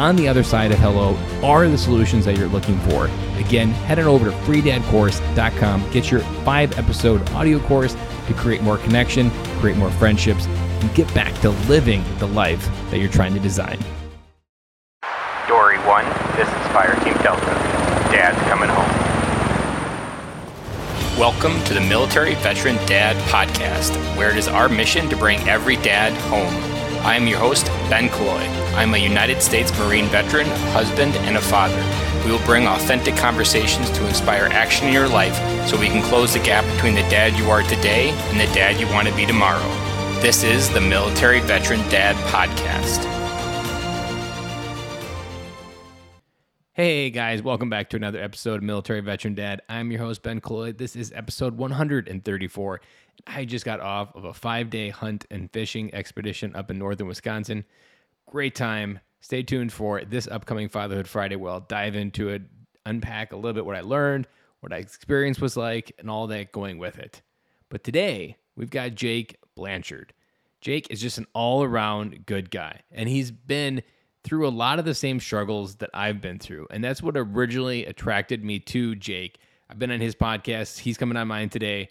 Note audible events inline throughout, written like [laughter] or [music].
on the other side of hello are the solutions that you're looking for. Again, head on over to freedadcourse.com, get your five episode audio course to create more connection, create more friendships, and get back to living the life that you're trying to design. Dory 1, this is Fire Team Delta. Dad's coming home. Welcome to the Military Veteran Dad Podcast, where it is our mission to bring every dad home. I am your host, Ben Killoy. I'm a United States Marine veteran, husband, and a father. We will bring authentic conversations to inspire action in your life so we can close the gap between the dad you are today and the dad you want to be tomorrow. This is the Military Veteran Dad Podcast. Hey guys, welcome back to another episode of Military Veteran Dad. I'm your host, Ben Killoy. This is episode 134. I just got off of a five day hunt and fishing expedition up in northern Wisconsin. Great time. Stay tuned for this upcoming Fatherhood Friday where I'll dive into it, unpack a little bit what I learned, what my experience was like, and all that going with it. But today, we've got Jake Blanchard. Jake is just an all around good guy, and he's been through a lot of the same struggles that I've been through. And that's what originally attracted me to Jake. I've been on his podcast, he's coming on mine today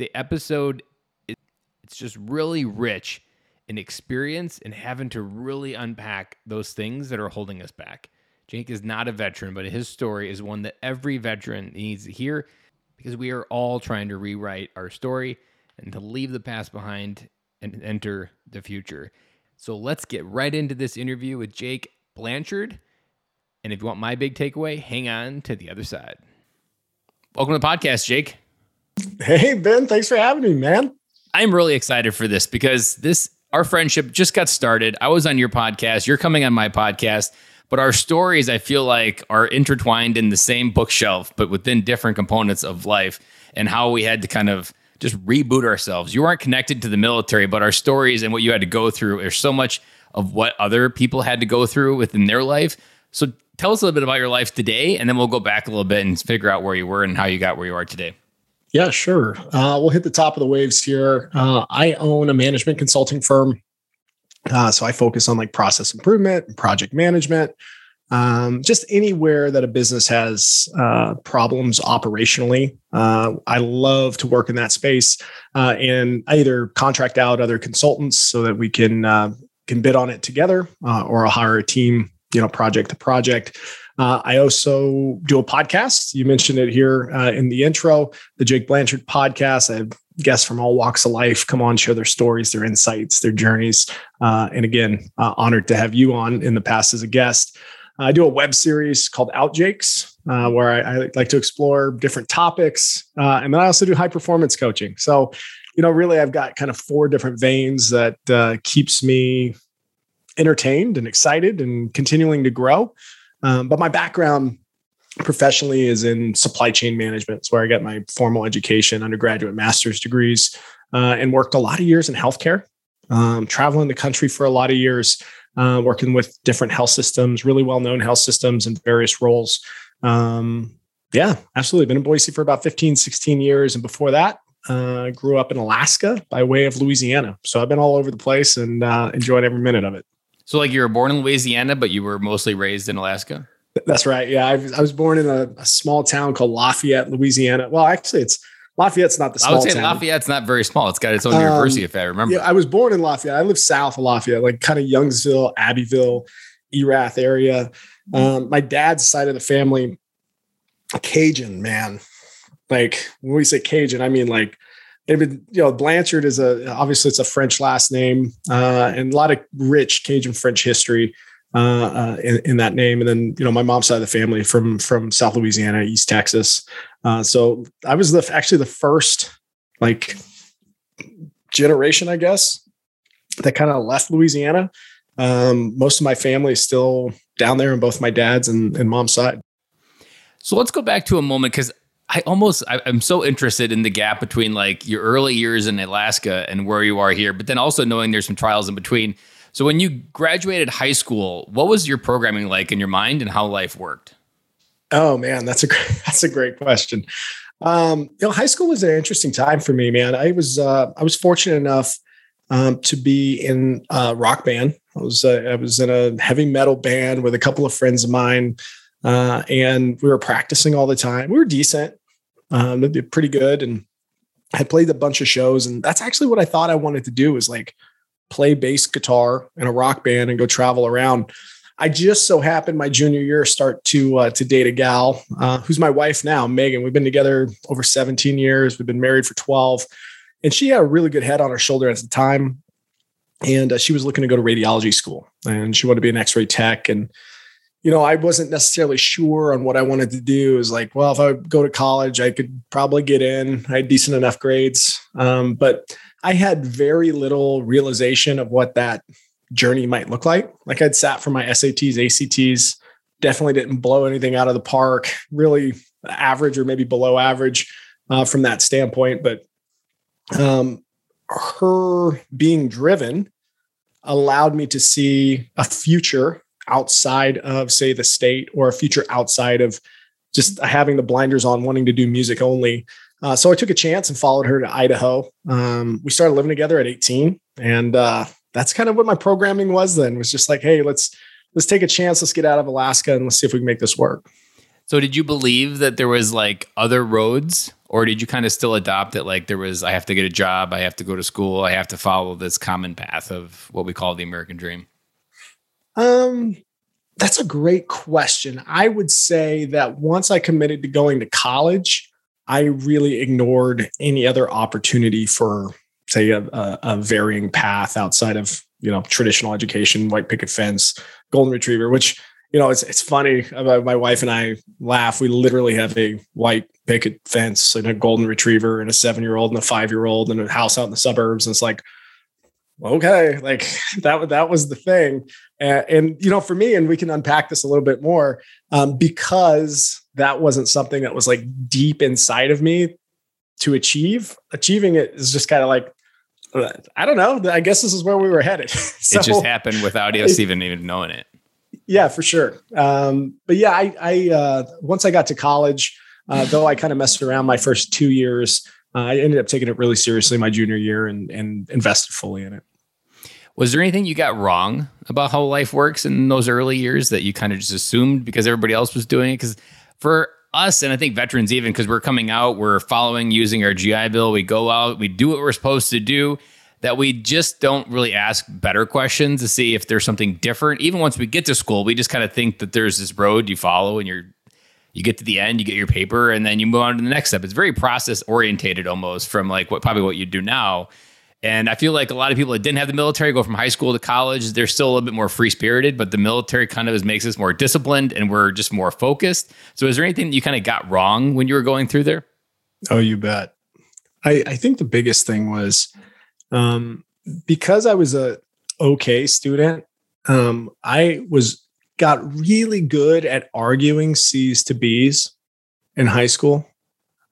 the episode it's just really rich in experience and having to really unpack those things that are holding us back. Jake is not a veteran, but his story is one that every veteran needs to hear because we are all trying to rewrite our story and to leave the past behind and enter the future. So let's get right into this interview with Jake Blanchard. And if you want my big takeaway, hang on to the other side. Welcome to the podcast, Jake. Hey, Ben, thanks for having me, man. I'm really excited for this because this our friendship just got started. I was on your podcast, you're coming on my podcast, but our stories I feel like are intertwined in the same bookshelf but within different components of life and how we had to kind of just reboot ourselves. You weren't connected to the military, but our stories and what you had to go through are so much of what other people had to go through within their life. So tell us a little bit about your life today and then we'll go back a little bit and figure out where you were and how you got where you are today. Yeah, sure. Uh, we'll hit the top of the waves here. Uh, I own a management consulting firm. Uh, so I focus on like process improvement and project management, um, just anywhere that a business has uh, problems operationally. Uh, I love to work in that space, uh, and I either contract out other consultants so that we can can bid on it together, or I'll hire a team, you know, project to project. Uh, I also do a podcast. You mentioned it here uh, in the intro, the Jake Blanchard podcast. I have guests from all walks of life come on, share their stories, their insights, their journeys. Uh, and again, uh, honored to have you on in the past as a guest. I do a web series called Out Jakes, uh, where I, I, like to explore different topics. Uh, and then I also do high performance coaching. So, you know, really, I've got kind of four different veins that keeps me entertained and excited and continuing to grow. Um, but my background professionally is in supply chain management. It's where I got my formal education, undergraduate master's degrees, uh, and worked a lot of years in healthcare, um, traveling the country for a lot of years, uh, working with different health systems, really well known health systems in various roles. Um, yeah, absolutely. Been in Boise for about 15, 16 years. And before that, uh, grew up in Alaska by way of Louisiana. So I've been all over the place and uh, enjoyed every minute of it. So, like, you were born in Louisiana, but you were mostly raised in Alaska. That's right. Yeah, I, I was born in a, a, small town called Lafayette, Louisiana. Well, actually, it's Lafayette's not the small. I would say town. Lafayette's not very small. It's got its own um, university, if I remember. Yeah, I was born in Lafayette. I live south of Lafayette, like kind of Youngsville, Abbeville, Erath area. Um, my dad's side of the family, Cajun man. Like when we say Cajun, I mean like David, you know, Blanchard is a obviously it's a French last name, uh, and a lot of rich Cajun French history uh, uh, in, in, that name. And then, you know, my mom's side of the family from from South Louisiana, East Texas. Uh, so I was the actually the first like generation, I guess, that kind of left Louisiana. Um, most of my family is still down there on both my dad's and, and mom's side. So let's go back to a moment because I almost I, am so interested in the gap between like your early years in Alaska and where you are here, but then also knowing there's some trials in between. So when you graduated high school, what was your programming like in your mind and how life worked? Oh man, that's a great, [laughs] that's a great question. Um, you know, high school was an interesting time for me, man. I was uh, I was fortunate enough um, to be in a rock band. I was uh, I was in a heavy metal band with a couple of friends of mine, uh, and we were practicing all the time. We were decent, um, it'd be pretty good, and I played a bunch of shows. And that's actually what I thought I wanted to do was like play bass guitar in a rock band and go travel around. I just so happened my junior year start to uh, to date a gal uh, who's my wife now, Megan. We've been together over 17 years. We've been married for 12, and she had a really good head on her shoulder at the time. And uh, she was looking to go to radiology school, and she wanted to be an X-ray tech. And you know, I wasn't necessarily sure on what I wanted to do. It was like, well, if I go to college, I could probably get in. I had decent enough grades, um, but I had very little realization of what that journey might look like. Like I'd sat for my SATs, ACTs, definitely didn't blow anything out of the park, really average or maybe below average uh, from that standpoint. But um, her being driven allowed me to see a future outside of, say, the state or a future outside of just having the blinders on, wanting to do music only. Uh, so I took a chance and followed her to Idaho. Um, we started living together at 18, and uh, that's kind of what my programming was then. Was just like, hey, let's let's take a chance. Let's get out of Alaska and let's see if we can make this work. So did you believe that there was like other roads or did you kind of still adopt it like there was I have to get a job, I have to go to school, I have to follow this common path of what we call the American dream? Um that's a great question. I would say that once I committed to going to college, I really ignored any other opportunity for say a, a, varying path outside of you know traditional education white picket fence golden retriever which you know it's it's funny my wife and i laugh. We literally have a white picket fence and a golden retriever and a seven year old and a five year old and a house out in the suburbs. And it's like okay like [laughs] that that was the thing and, and you know for me and we can unpack this a little bit more um, because that wasn't something that was like deep inside of me to achieve achieving it is just kind of like I don't know. I guess this is where we were headed. so, [laughs] it just happened without us even even knowing it. Yeah, for sure. Um, but yeah, I, I uh, once I got to college, uh, though I kind of messed around my first two years, uh, I ended up taking it really seriously my junior year and, and invested fully in it. Was there anything you got wrong about how life works in those early years that you kind of just assumed because everybody else was doing it? Because for us, and I think veterans even, because we're coming out, we're following using our GI Bill, we go out, we do what we're supposed to do, that we just don't really ask better questions to see if there's something different. Even once we get to school, we just kind of think that there's this road you follow and you're you get to the end, you get your paper, and then you move on to the next step. It's very process orientated almost from like what probably what you do now. And I feel like a lot of people that didn't have the military go from high school to college, they're still a little bit more free spirited, but the military kind of makes us more disciplined and we're just more focused. So, is there anything that you kind of got wrong when you were going through there? Oh, you bet. I, I think the biggest thing was um, because I was a okay student, um, I was got really good at arguing C's to B's in high school.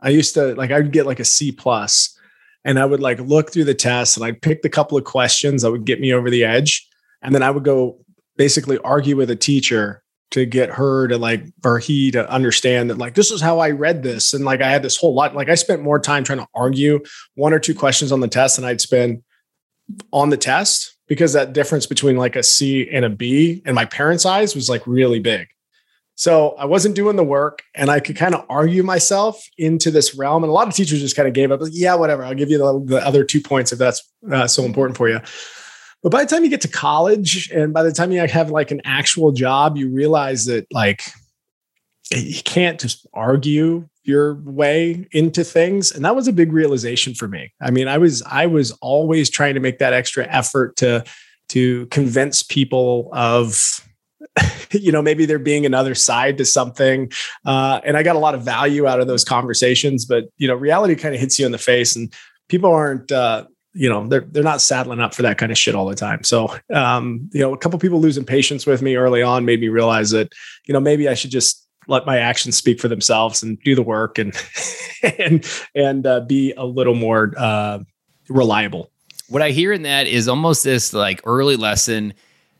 I used to like I'd get like a C plus and I would like look through the test and I'd pick the couple of questions that would get me over the edge. And then I would go basically argue with a teacher to get her to like or he to understand that like this is how I read this. And like I had this whole lot, like I spent more time trying to argue one or two questions on the test than I'd spend on the test because that difference between like a C and a B in my parents' eyes was like really big. So I wasn't doing the work and I could kind of argue myself into this realm. And a lot of teachers just kind of gave up. Like, yeah, whatever. I'll give you the, the other two points if that's uh, so important for you. But by the time you get to college and by the time you have like an actual job, you realize that like you can't just argue your way into things and that was a big realization for me i mean i was i was always trying to make that extra effort to to convince people of [laughs] you know maybe there being another side to something uh, and i got a lot of value out of those conversations but you know reality kind of hits you in the face and people aren't uh, you know they're they're not saddling up for that kind of shit all the time so um, you know a couple people losing patience with me early on made me realize that you know maybe i should just let my actions speak for themselves and do the work and [laughs] and and uh, be a little more uh, reliable. What I hear in that is almost this like early lesson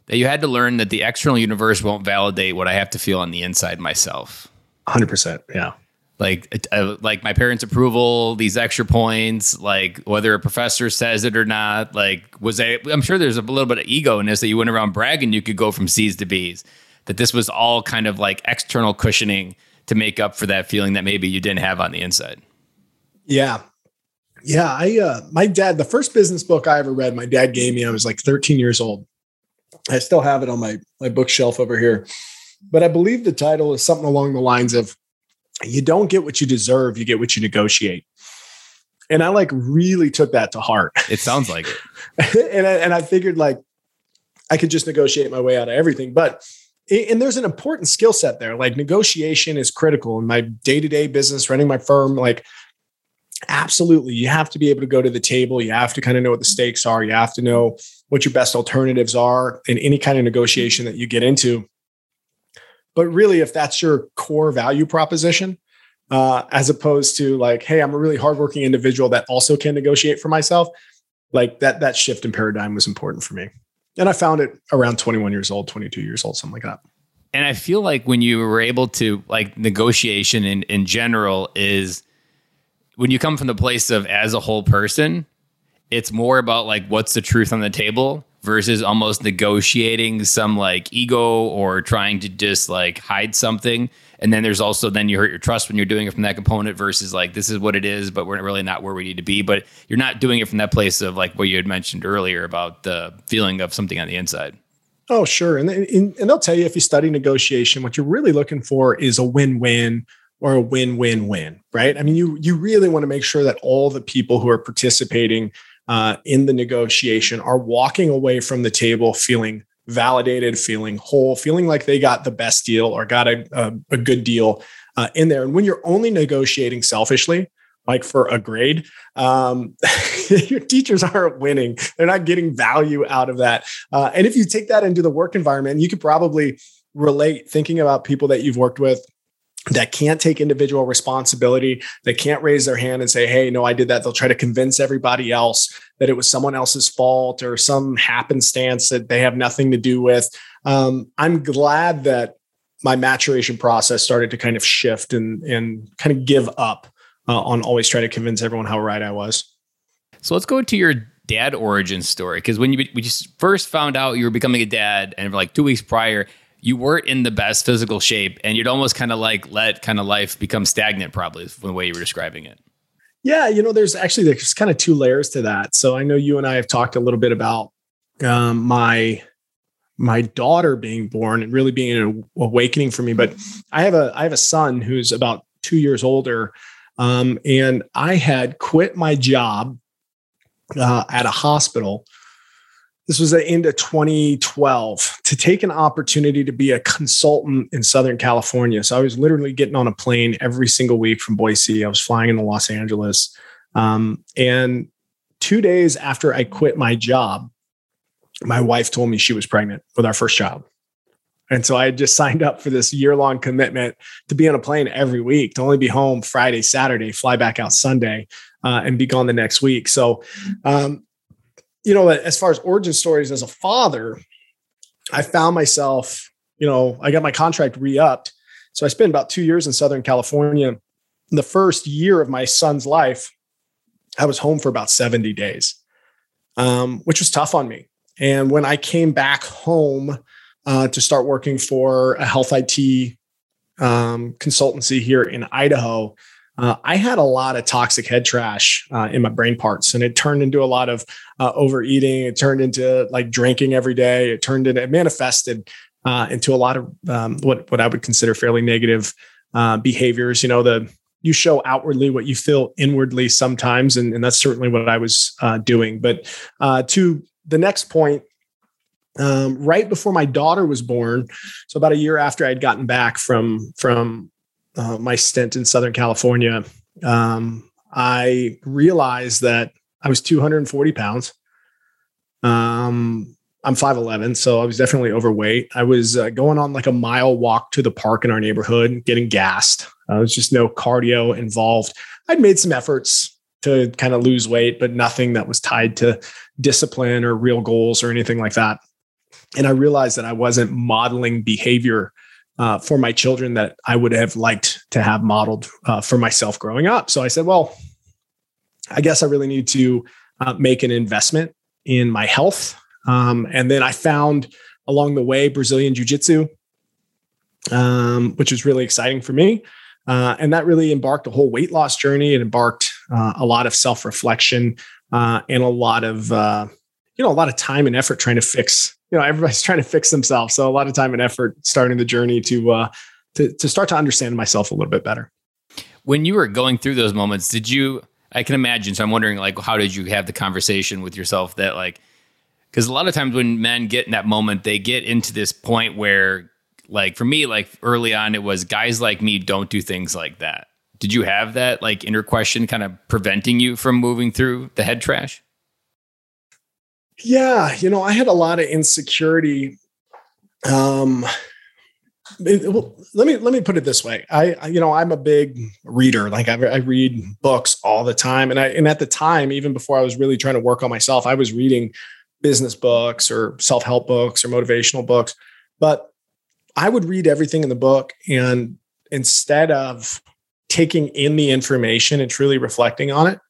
that you had to learn that the external universe won't validate what I have to feel on the inside myself. 100%. Yeah. Like, uh, like my parents' approval, these extra points, like whether a professor says it or not. Like, was I? I'm sure there's a little bit of ego in this that you went around bragging you could go from C's to B's. That this was all kind of like external cushioning to make up for that feeling that maybe you didn't have on the inside. Yeah, yeah. I uh, my dad, the first business book I ever read, my dad gave me. I was like 13 years old. I still have it on my my bookshelf over here. But I believe the title is something along the lines of you don't get what you deserve, you get what you negotiate. And I like really took that to heart. It sounds like it. [laughs] and I, and I figured like I could just negotiate my way out of everything, but and there's an important skill set there. Like negotiation is critical in my day-to-day business running my firm like absolutely you have to be able to go to the table you have to kind of know what the stakes are you have to know what your best alternatives are in any kind of negotiation that you get into. But really, if that's your core value proposition, uh, as opposed to like, hey, I'm a really hardworking individual that also can negotiate for myself, like that that shift in paradigm was important for me. And I found it around 21 years old, 22 years old, something like that. And I feel like when you were able to like negotiation in in general is when you come from the place of as a whole person, it's more about like what's the truth on the table versus almost negotiating some like ego or trying to just like hide something. And then there's also then you hurt your trust when you're doing it from that component versus like this is what it is but we're really not where we need to be. But you're not doing it from that place of like what you had mentioned earlier about the feeling of something on the inside. Oh sure. And, and, and they'll tell you if you study negotiation what you're really looking for is a win-win or a win-win-win right i mean you you really want to make sure that all the people who are participating uh, in the negotiation are walking away from the table feeling validated, feeling whole, feeling like they got the best deal or got a, a, a good deal uh, in there. And when you're only negotiating selfishly, like for a grade, um, [laughs] your teachers aren't winning. They're not getting value out of that. Uh, and if you take that into the work environment, you could probably relate thinking about people that you've worked with that can't take individual responsibility, They can't raise their hand and say, Hey, no, I did that. They'll try to convince everybody else that it was someone else's fault or some happenstance that they have nothing to do with. Um, I'm glad that my maturation process started to kind of shift and, and kind of give up uh, on always trying to convince everyone how right I was. So let's go to your dad origin story. Because when you we just first found out you were becoming a dad, and like two weeks prior, you weren't in the best physical shape and you'd almost kind of like let kind of life become stagnant probably from the way you were describing it. Yeah you know there's actually there's kind of two layers to that. So i know you and i have talked a little bit about um, my my daughter being born and really being an awakening for me but i have a i have a son who's about two years older um, and i had quit my job uh, at a hospital this was the end of 2012 to take an opportunity to be a consultant in Southern California. So I was literally getting on a plane every single week from Boise. I was flying into Los Angeles. Um, and two days after I quit my job, my wife told me she was pregnant with our first child. And so I had just [laughs] signed up for this year long commitment to be on a plane every week, to only be home Friday, Saturday, fly back out Sunday, uh, and be gone the next week. So um, you know, as far as origin stories as a father, I found myself, you know, I got my contract re-upped. So I spent about two years in Southern California. The first year of my son's life, I was home for about 70 days, um, which was tough on me. And when I came back home uh, to start working for a health IT um, consultancy here in Idaho, uh, I had a lot of toxic head trash uh, in my brain parts, and it turned into a lot of uh, overeating. It turned into like drinking every day. It turned into it manifested uh, into a lot of um, what what I would consider fairly negative uh, behaviors. You know, the you show outwardly what you feel inwardly sometimes, and, and that's certainly what I was uh, doing. But to the next point, um, right before my daughter was born, so about a year after I'd gotten back from from uh, my stint in Southern California, um, I realized that I was 240 pounds. Um, I'm 5'11, so I was definitely overweight. I was uh, going on like a mile walk to the park in our neighborhood, getting gassed. Uh, there was just no cardio involved. I'd made some efforts to kind of lose weight, but nothing that was tied to discipline or real goals or anything like that. And I realized that I wasn't modeling behavior uh, for my children that I would have liked to have modeled uh, for myself growing up. So I said, well, I guess I really need to uh, make an investment in my health. Um, and then I found along the way Brazilian Jiu Jitsu, um, which was really exciting for me. Uh, and that really embarked a whole weight loss journey. It embarked uh, a lot of self reflection uh, and a lot of, you know, a lot of time and effort trying to fix, you know, everybody's [laughs] trying to fix themselves. So a lot of time and effort starting the journey to, uh, to, to start to understand myself a little bit better. When you were going through those moments, did you, I can imagine. So I'm wondering, like, how did you have the conversation with yourself that, like, because a lot of times when men get in that moment, they get into this point where like for me, like early on, it was guys like me don't do things like that. Did you have that like inner question kind of preventing you from moving through the head trash? Yeah, you know, I had a lot of insecurity. Um, it, well, let me let me put it this way. I, you know I'm a big reader. Like I, I read books all the time, and I and at the time, even before I was really trying to work on myself, I was reading business books or self help books or motivational books. But I would read everything in the book and instead of taking in the information and truly reflecting on it,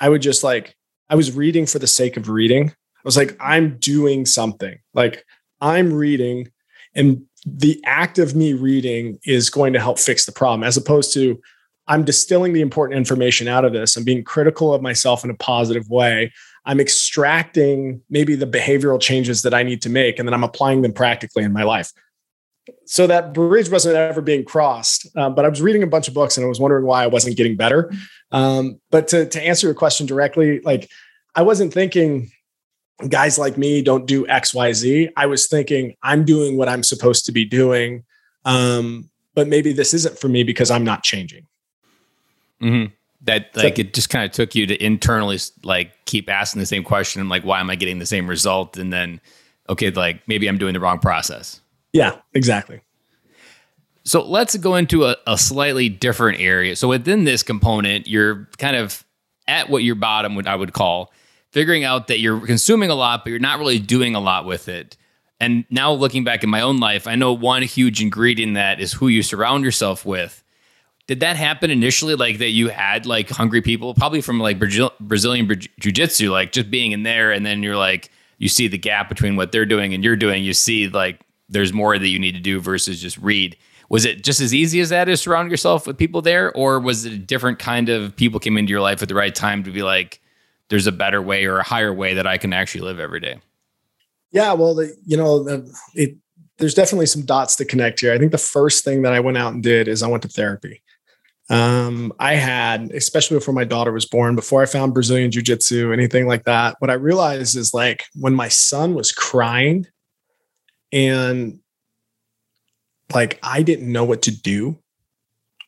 I would just like, I was reading for the sake of reading. I was like, I'm doing something. Like I'm reading, and the act of me reading is going to help fix the problem, as opposed to I'm distilling the important information out of this. I'm being critical of myself in a positive way. I'm extracting maybe the behavioral changes that I need to make, and then I'm applying them practically in my life so that bridge wasn't ever being crossed. Um, but I was reading a bunch of books and I was wondering why I wasn't getting better. Um, but to, to answer your question directly, like I wasn't thinking guys like me don't do X, Y, Z. I was thinking I'm doing what I'm supposed to be doing. Um, but maybe this isn't for me because I'm not changing. Mm-hmm. That like so, it just kind of took you to internally like keep asking the same question. I'm like, why am I getting the same result? And then, okay, like maybe I'm doing the wrong process. Yeah, exactly. So let's go into a, a, slightly different area. So within this component, you're kind of at what your bottom would I would call figuring out that you're consuming a lot, but you're not really doing a lot with it. And now looking back in my own life, I know one huge ingredient that is who you surround yourself with. Did that happen initially? Like that you had like hungry people, probably from like Brazil, Brazilian jiu jitsu, like just being in there, and then you're like, you see the gap between what they're doing and you're doing. You see like there's more that you need to do versus just read. Was it just as easy as that to surround yourself with people there, or was it a different kind of people came into your life at the right time to be like, there's a better way or a higher way that I can actually live every day? Yeah, well, the, you know, the, it there's definitely some dots to connect here. I think the first thing that I went out and did is I went to therapy. Um, I had, especially before my daughter was born, before I found Brazilian Jiu Jitsu, anything like that, what I realized is like when my son was crying, and like I didn't know what to do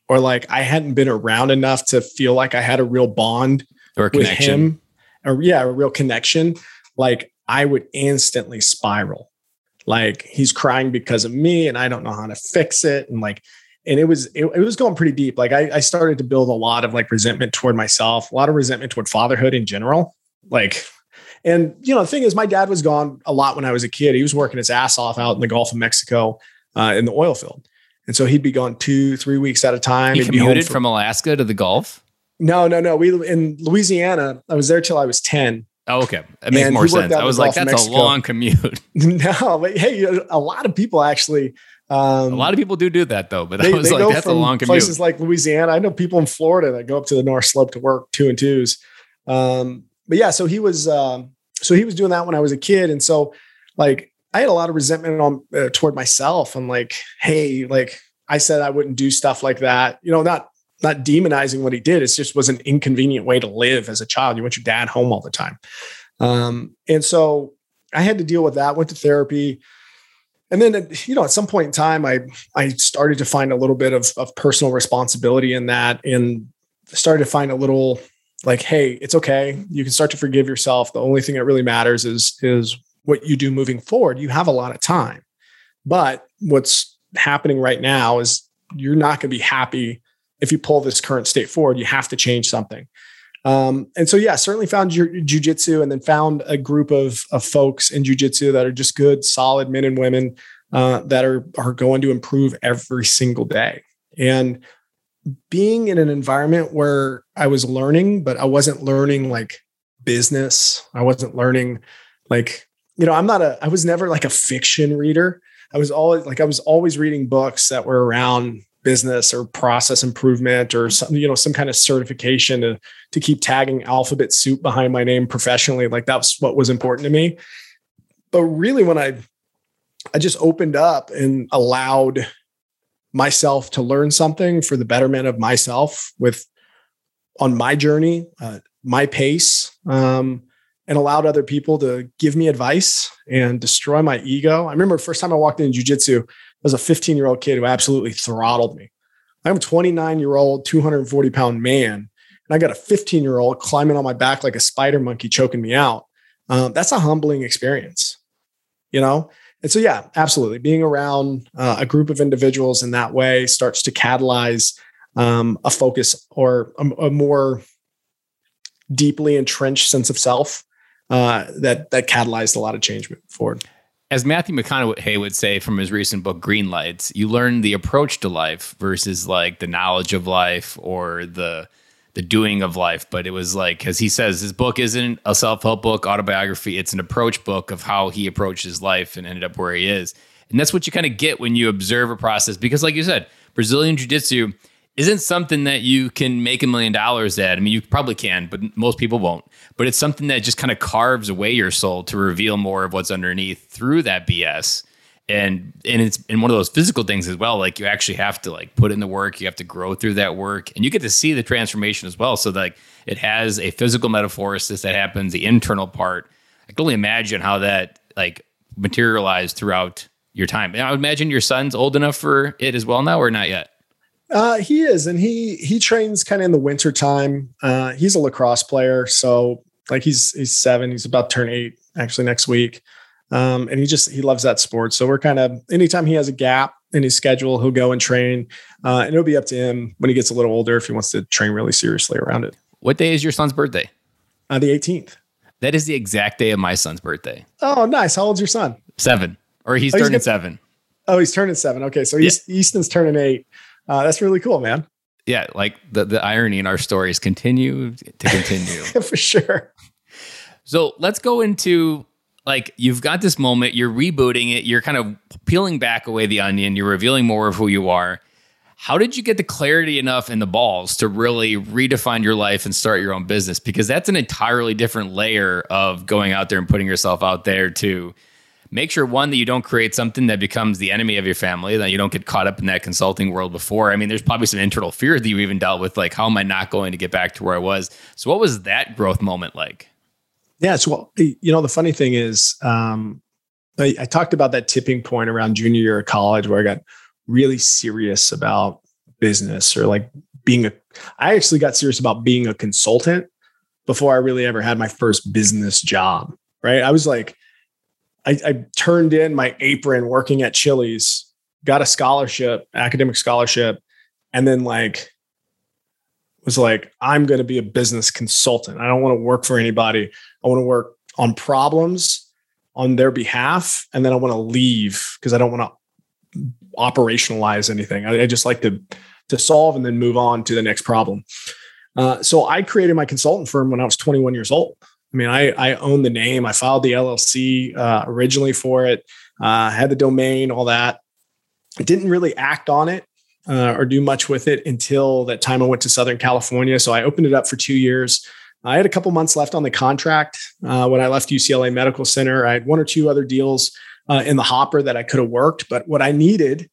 or like I hadn't been around enough to feel like I had a real bond or with him or yeah, a real connection, like I would instantly spiral. Like he's crying because of me and I don't know how to fix it. And like, and it was, it, it was going pretty deep. Like I, I started to build a lot of like resentment toward myself, a lot of resentment toward fatherhood in general. Like and you know, the thing is, my dad was gone a lot when I was a kid. He was working his ass off out in the Gulf of Mexico uh, in the oil field, and so he'd be gone two, three weeks at a time. He commuted from Alaska to the Gulf. No, no, no. We in Louisiana. I was there till I was ten. Oh, okay. That makes and more sense. I was like, that's a long commute. [laughs] no, but hey, a lot of people actually. Um, a lot of people do do that though, but they, I was like, that's a long commute. Places like Louisiana. I know people in Florida that go up to the North Slope to work two and twos. Um, but yeah, so he was um, so he was doing that when I was a kid, and so like I had a lot of resentment on uh, toward myself. I'm like, hey, like I said I wouldn't do stuff like that. You know, not not demonizing what he did. It just was an inconvenient way to live as a child. You want your dad home all the time, um, and so I had to deal with that. Went to therapy. And then, you know, at some point in time, I I started to find a little bit of, of personal responsibility in that, and started to find a little like, hey, it's okay. You can start to forgive yourself. The only thing that really matters is is what you do moving forward, you have a lot of time. But what's happening right now is you're not going to be happy if you pull this current state forward. You have to change something. Um, and so, yeah, certainly found your jujitsu and then found a group of, of folks in jujitsu that are just good, solid men and women uh, that are, are going to improve every single day. And being in an environment where I was learning, but I wasn't learning like business, I wasn't learning like, you know, I'm not a, I was never like a fiction reader. I was always like, I was always reading books that were around business or process improvement or some, you know, some kind of certification to, to keep tagging alphabet soup behind my name professionally. Like that's what was important to me. But really when I, I just opened up and allowed myself to learn something for the betterment of myself with on my journey, uh, my pace, um, and allowed other people to give me advice and destroy my ego. I remember first time I walked into jujitsu, was a 15 year old kid who absolutely throttled me. I'm a 29 year old, 240 pound man, and I got a 15 year old climbing on my back like a spider monkey, choking me out. Um, that's a humbling experience, you know? And so, yeah, absolutely. Being around uh, a group of individuals in that way starts to catalyze um, a focus or a, a, more deeply entrenched sense of self uh, that that catalyzed a lot of change forward as Matthew McConaughey would say from his recent book Greenlights, you learn the approach to life versus like the knowledge of life or the the doing of life. But it was like as he says his book isn't a self help book, autobiography. It's an approach book of how he approaches life and ended up where he is. And that's what you kind of get when you observe a process. Because, like you said, Brazilian Jiu Jitsu isn't something that you can make a million dollars at. I mean, you probably can, but most people won't. But it's something that just kind of carves away your soul to reveal more of what's underneath through that BS. And and it's in one of those physical things as well. Like you actually have to like put in the work. You have to grow through that work, and you get to see the transformation as well. So like it has a physical metaphorosis that happens, the internal part. I can only imagine how that like materialized throughout your time. And I would imagine your son's old enough for it as well now, or not yet. Uh, he is, and he he trains kind of in the winter time. Uh, he's a lacrosse player, so like he's he's seven. He's about to turn eight actually next week, um, and he just he loves that sport. So we're kind of anytime he has a gap in his schedule, he'll go and train, uh, and it'll be up to him when he gets a little older if he wants to train really seriously around it. What day is your son's birthday? Uh, the 18th. That is the exact day of my son's birthday. Oh, nice. How old's your son? Seven, or he's oh, turning he's seven. Oh, he's turning seven. Okay, so yeah. Easton's turning eight. Uh, that's really cool, man. Yeah, like the, the irony in our stories continue to continue. [laughs] For sure. So let's go into like you've got this moment, you're rebooting it, you're kind of peeling back away the onion, you're revealing more of who you are. How did you get the clarity enough in the balls to really redefine your life and start your own business? Because that's an entirely different layer of going out there and putting yourself out there to make sure one that you don't create something that becomes the enemy of your family that you don't get caught up in that consulting world before. I mean there's probably some internal fear that you even dealt with like how am i not going to get back to where i was? So what was that growth moment like? Yeah so well, you know the funny thing is um, I, I talked about that tipping point around junior year of college where i got really serious about business or like being a i actually got serious about being a consultant before i really ever had my first business job right? I was like I, I turned in my apron working at Chili's, got a scholarship, academic scholarship, and then like was like, I'm going to be a business consultant. I don't want to work for anybody. I want to work on problems on their behalf. And then I want to leave because I don't want to operationalize anything. I, I, just like to, to solve and then move on to the next problem. Uh, so I created my consultant firm when I was 21 years old. I mean, I, I own the name. I filed the LLC uh, originally for it, uh, had the domain, all that. I didn't really act on it uh, or do much with it until that time I went to Southern California. So I opened it up for two years. I had a couple months left on the contract uh, when I left UCLA Medical Center. I had one or two other deals uh, in the hopper that I could have worked, but what I needed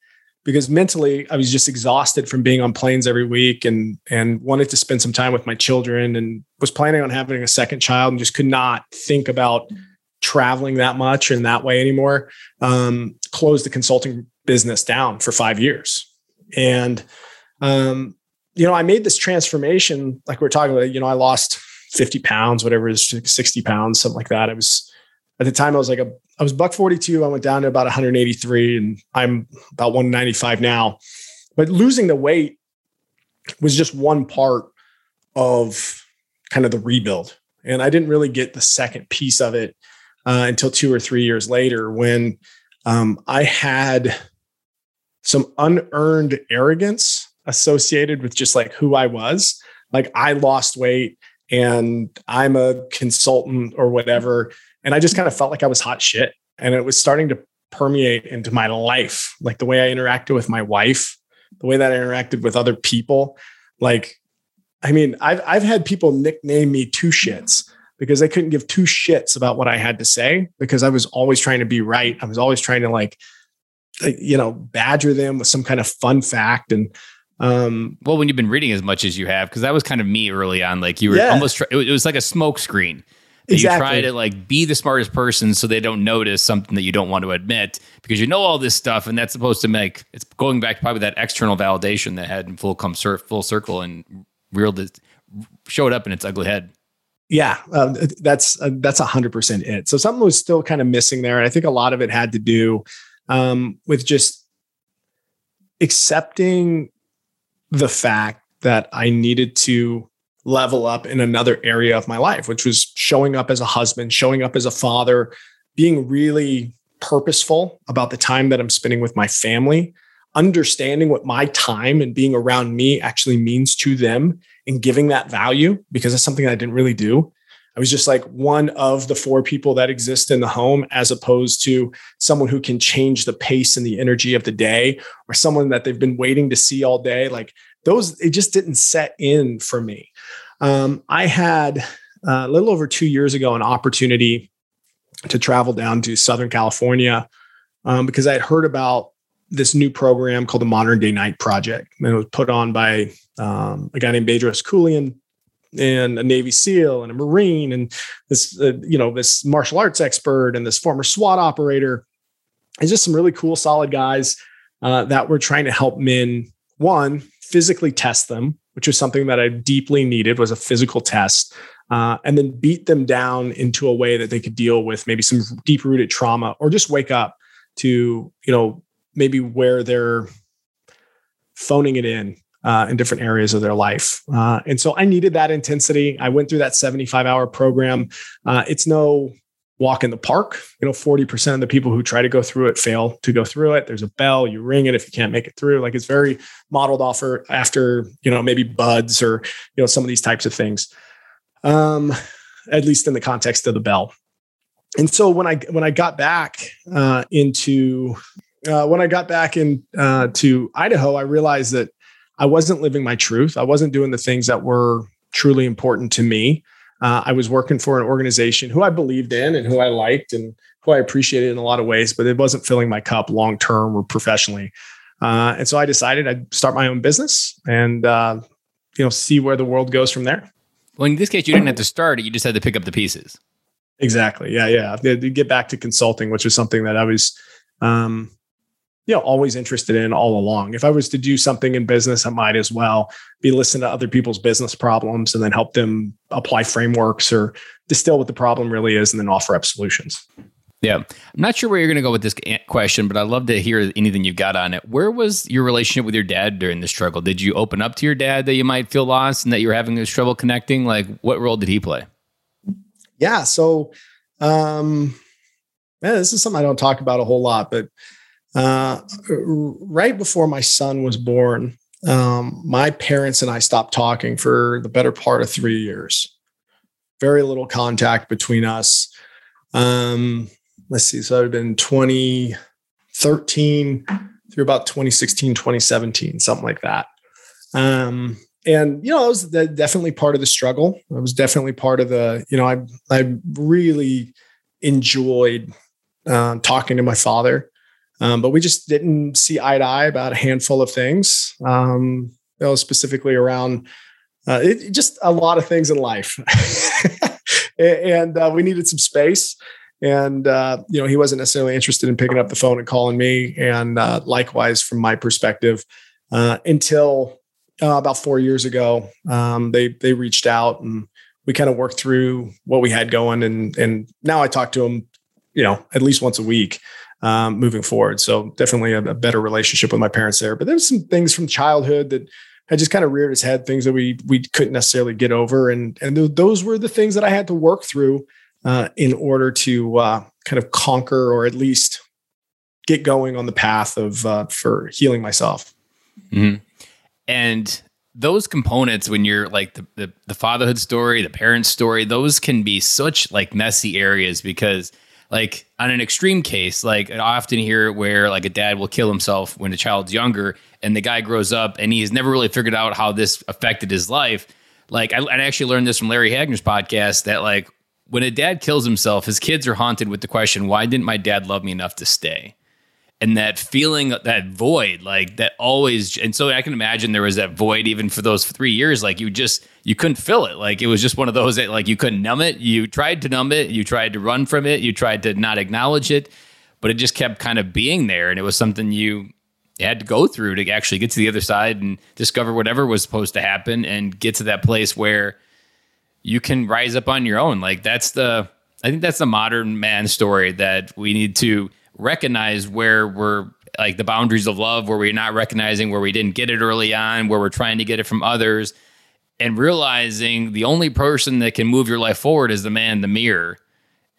because mentally I was just exhausted from being on planes every week and and wanted to spend some time with my children and was planning on having a second child and just could not think about traveling that much in that way anymore. Um, closed the consulting business down for five years. And um, you know, I made this transformation, like we are talking about, you know, I lost 50 pounds, whatever it is, 60 pounds, something like that. I was at the time I was like a I was buck 42. I went down to about 183 and I'm about 195 now. But losing the weight was just one part of kind of the rebuild. And I didn't really get the second piece of it uh, until two or three years later when um, I had some unearned arrogance associated with just like who I was. Like I lost weight and I'm a consultant or whatever. And I just kind of felt like I was hot shit. And it was starting to permeate into my life, like the way I interacted with my wife, the way that I interacted with other people. Like, I mean, I've, I've had people nickname me two shits because they couldn't give two shits about what I had to say because I was always trying to be right. I was always trying to like, you know, badger them with some kind of fun fact. And um, well, when you've been reading as much as you have, because that was kind of me early on. Like you were yeah. almost, it was like a smoke screen. Exactly. You try to like be the smartest person so they don't notice something that you don't want to admit because you know all this stuff and that's supposed to make it's going back to probably that external validation that had in full come full circle and real showed up in its ugly head. Yeah, uh, that's uh, that's a hundred percent it. So something was still kind of missing there, and I think a lot of it had to do um, with just accepting the fact that I needed to level up in another area of my life, which was showing up as a husband, showing up as a father, being really purposeful about the time that I'm spending with my family, understanding what my time and being around me actually means to them and giving that value because that's something I didn't really do. I was just like one of the four people that exist in the home, as opposed to someone who can change the pace and the energy of the day, or someone that they've been waiting to see all day. Like those, it just didn't set in for me. Um, I had uh, a little over two years ago an opportunity to travel down to Southern California um, because I had heard about this new program called the Modern Day Knight Project. And it was put on by um, a guy named Bedros Keuilian and a Navy SEAL and a Marine and this, uh, you know, this martial arts expert and this former SWAT operator. And just some really cool, solid guys uh, that were trying to help men, one, physically test them, which was something that I deeply needed was a physical test. Uh, and then beat them down into a way that they could deal with maybe some deep rooted trauma or just wake up to, you know, maybe where they're phoning it in uh, in different areas of their life. Uh, and so I needed that intensity. I went through that 75 hour program. Uh, it's no walk in the park. You know, 40% of the people who try to go through it fail to go through it. There's a bell, you ring it if you can't make it through. Like it's very modeled off or after, you know, maybe BUD/S or, you know, some of these types of things. Um, at least in the context of the bell. And so when I when I got back uh, into uh, when I got back in uh, to Idaho, I realized that I wasn't living my truth. I wasn't doing the things that were truly important to me. Uh, I was working for an organization who I believed in and who I liked and who I appreciated in a lot of ways, but it wasn't filling my cup long term or professionally. Uh, and so I decided I'd start my own business and uh, you know see where the world goes from there. Well, in this case, you didn't have to start it; you just had to pick up the pieces. Exactly. Yeah, yeah. Get back to consulting, which was something that I was um, you know always interested in all along. If i was to do something in business i might as well be listening to other people's business problems and then help them apply frameworks or distill what the problem really is and then offer up solutions. Yeah. I'm not sure where you're going to go with this question but i'd love to hear anything you've got on it. Where was your relationship with your dad during the struggle? Did you open up to your dad that you might feel lost and that you were having this trouble connecting? Like what role did he play? Yeah so um man this is something i don't talk about a whole lot but uh, right before my son was born, um, my parents and I stopped talking for the better part of three years. Very little contact between us. Um, let's see, so had been 2013 through about 2016, 2017, something like that. Um, and you know, it was definitely part of the struggle. It was definitely part of the, you know, I I really enjoyed uh, talking to my father. Um, but we just didn't see eye to eye about a handful of things, um, you know, specifically around uh, it, just a lot of things in life. [laughs] and uh, we needed some space. And, uh, you know, he wasn't necessarily interested in picking up the phone and calling me. And uh, likewise, from my perspective, uh, until uh, about four years ago, um, they, they reached out and we kind of worked through what we had going. And, and now I talk to him you know, at least once a week um, moving forward. So definitely a, a, better relationship with my parents there. But there's some things from childhood that had just kind of reared its head, things that we we couldn't necessarily get over, and and th- those were the things that I had to work through uh, in order to uh, kind of conquer or at least get going on the path of uh, for healing myself. Mm-hmm. And those components when you're like the, the, the fatherhood story the parent story those can be such like messy areas because like on an extreme case like i often hear where like a dad will kill himself when a child's younger and the guy grows up and he has never really figured out how this affected his life. Like i, I actually learned this from larry hagner's podcast that like when a dad kills himself his kids are haunted with the question why didn't my dad love me enough to stay and that feeling that void like that always and so i can imagine there was that void even for those three years like you just you couldn't fill it. Like it was just one of those that like you couldn't numb it. You tried to numb it. You tried to run from it. You tried to not acknowledge it but it just kept kind of being there and it was something you had to go through to actually get to the other side and discover whatever was supposed to happen and get to that place where you can rise up on your own. Like that's the i think that's the modern man story that we need to recognize where we're like the boundaries of love, where we're not recognizing where we didn't get it early on, where we're trying to get it from others, and realizing the only person that can move your life forward is the man in the mirror.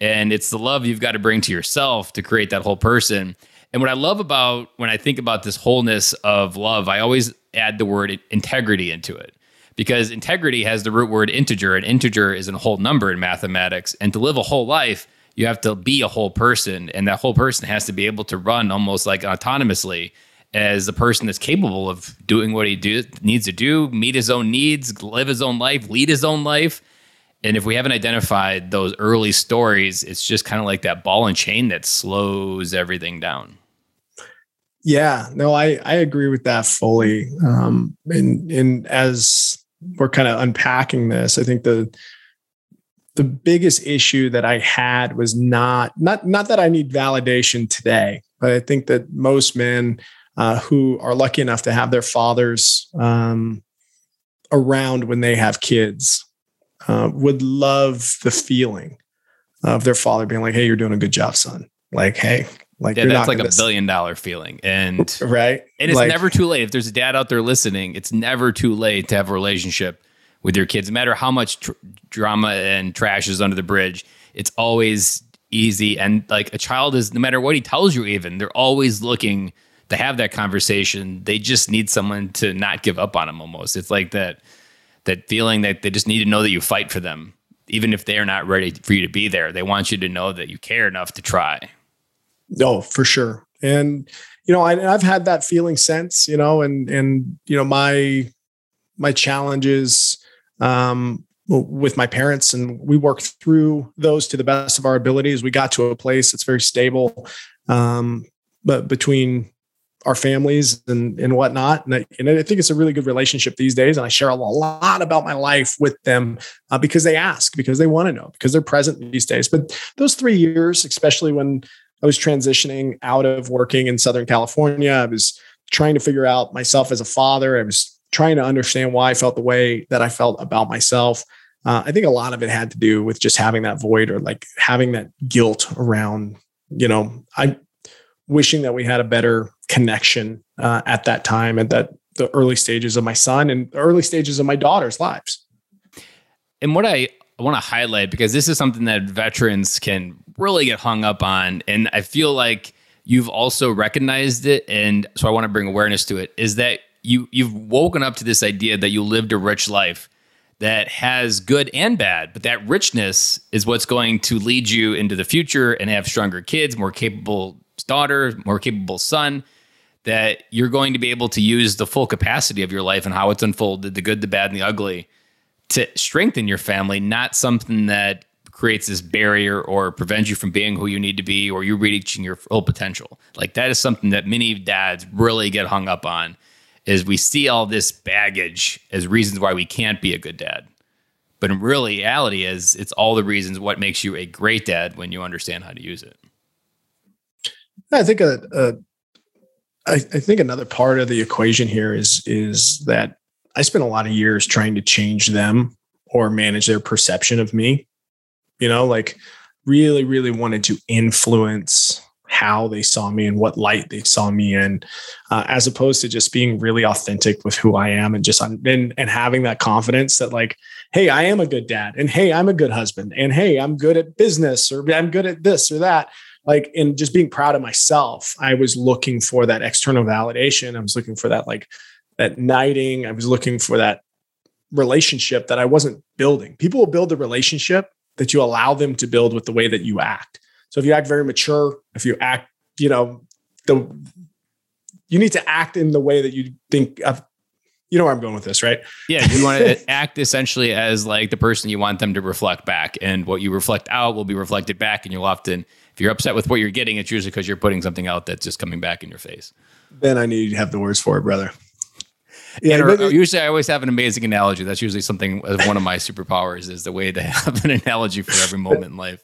And it's the love you've got to bring to yourself to create that whole person. And what I love about when I think about this wholeness of love, I always add the word integrity into it because integrity has the root word integer, and integer is a whole number in mathematics. And to live a whole life, you have to be a whole person and that whole person has to be able to run almost like autonomously as a person that's capable of doing what he do, needs to do, meet his own needs, live his own life, lead his own life. And if we haven't identified those early stories, it's just kind of like that ball and chain that slows everything down. Yeah, no, I I agree with that fully. Um, and and as we're kind of unpacking this, I think the the biggest issue that I had was not not not that I need validation today, but I think that most men uh, who are lucky enough to have their fathers um, around when they have kids uh, would love the feeling of their father being like, "Hey, you're doing a good job, son." Like, "Hey, like yeah, that's like a billion dollar feeling, and right, and it's like, never too late. If there's a dad out there listening, it's never too late to have a relationship with your kids. No matter how much tr- drama and trash is under the bridge, it's always easy. And like a child is, no matter what he tells you, even they're always looking to have that conversation. They just need someone to not give up on them. Almost, it's like that that feeling that they just need to know that you fight for them, even if they're not ready for you to be there. They want you to know that you care enough to try. No, for sure. And you know, I, I've had that feeling since. You know, and and you know, my my challenges um, with my parents, and we worked through those to the best of our abilities. We got to a place that's very stable, um, but between our families and and whatnot. And I, and I, think it's a really good relationship these days. And I share a lot about my life with them uh, because they ask, because they want to know, because they're present these days. But those three years, especially when I was transitioning out of working in Southern California, I was trying to figure out myself as a father. I was trying to understand why I felt the way that I felt about myself. Uh, I think a lot of it had to do with just having that void or like having that guilt around, you know, I wishing that we had a better connection uh, at that time at that the early stages of my son and early stages of my daughter's lives. And what I want to highlight because this is something that veterans can really get hung up on, and I feel like you've also recognized it, and so I want to bring awareness to it. Is that you you've woken up to this idea that you lived a rich life that has good and bad, but that richness is what's going to lead you into the future and have stronger kids, more capable daughter, more capable son. That you're going to be able to use the full capacity of your life and how it's unfolded, the good, the bad, and the ugly, to strengthen your family, not something that creates this barrier or prevents you from being who you need to be or you reaching your full potential. Like that is something that many dads really get hung up on is we see all this baggage as reasons why we can't be a good dad. But in real reality is it's all the reasons what makes you a great dad when you understand how to use it. I think a, a I, I think another part of the equation here is is that I spent a lot of years trying to change them or manage their perception of me. You know, like really, really wanted to influence how they saw me and what light they saw me in, uh, as opposed to just being really authentic with who I am and just and, and having that confidence that like, hey, I am a good dad, and hey, I'm a good husband, and hey, I'm good at business, or I'm good at this or that. Like, and just being proud of myself. I was looking for that external validation. I was looking for that like that knighting. I was looking for that relationship that I wasn't building. People will build a relationship that you allow them to build with the way that you act. So if you act very mature, if you act, you know, the you need to act in the way that you think of you know where I'm going with this, right? Yeah, you want to [laughs] act essentially as like the person you want them to reflect back, and what you reflect out will be reflected back, and you'll often, if you're upset with what you're getting, it's usually because you're putting something out that's just coming back in your face. Then I need to have the words for it, brother. Yeah, or, or uh, usually I always have an amazing analogy. That's usually something uh, one of my superpowers is the way to [laughs] have an analogy for every moment in life.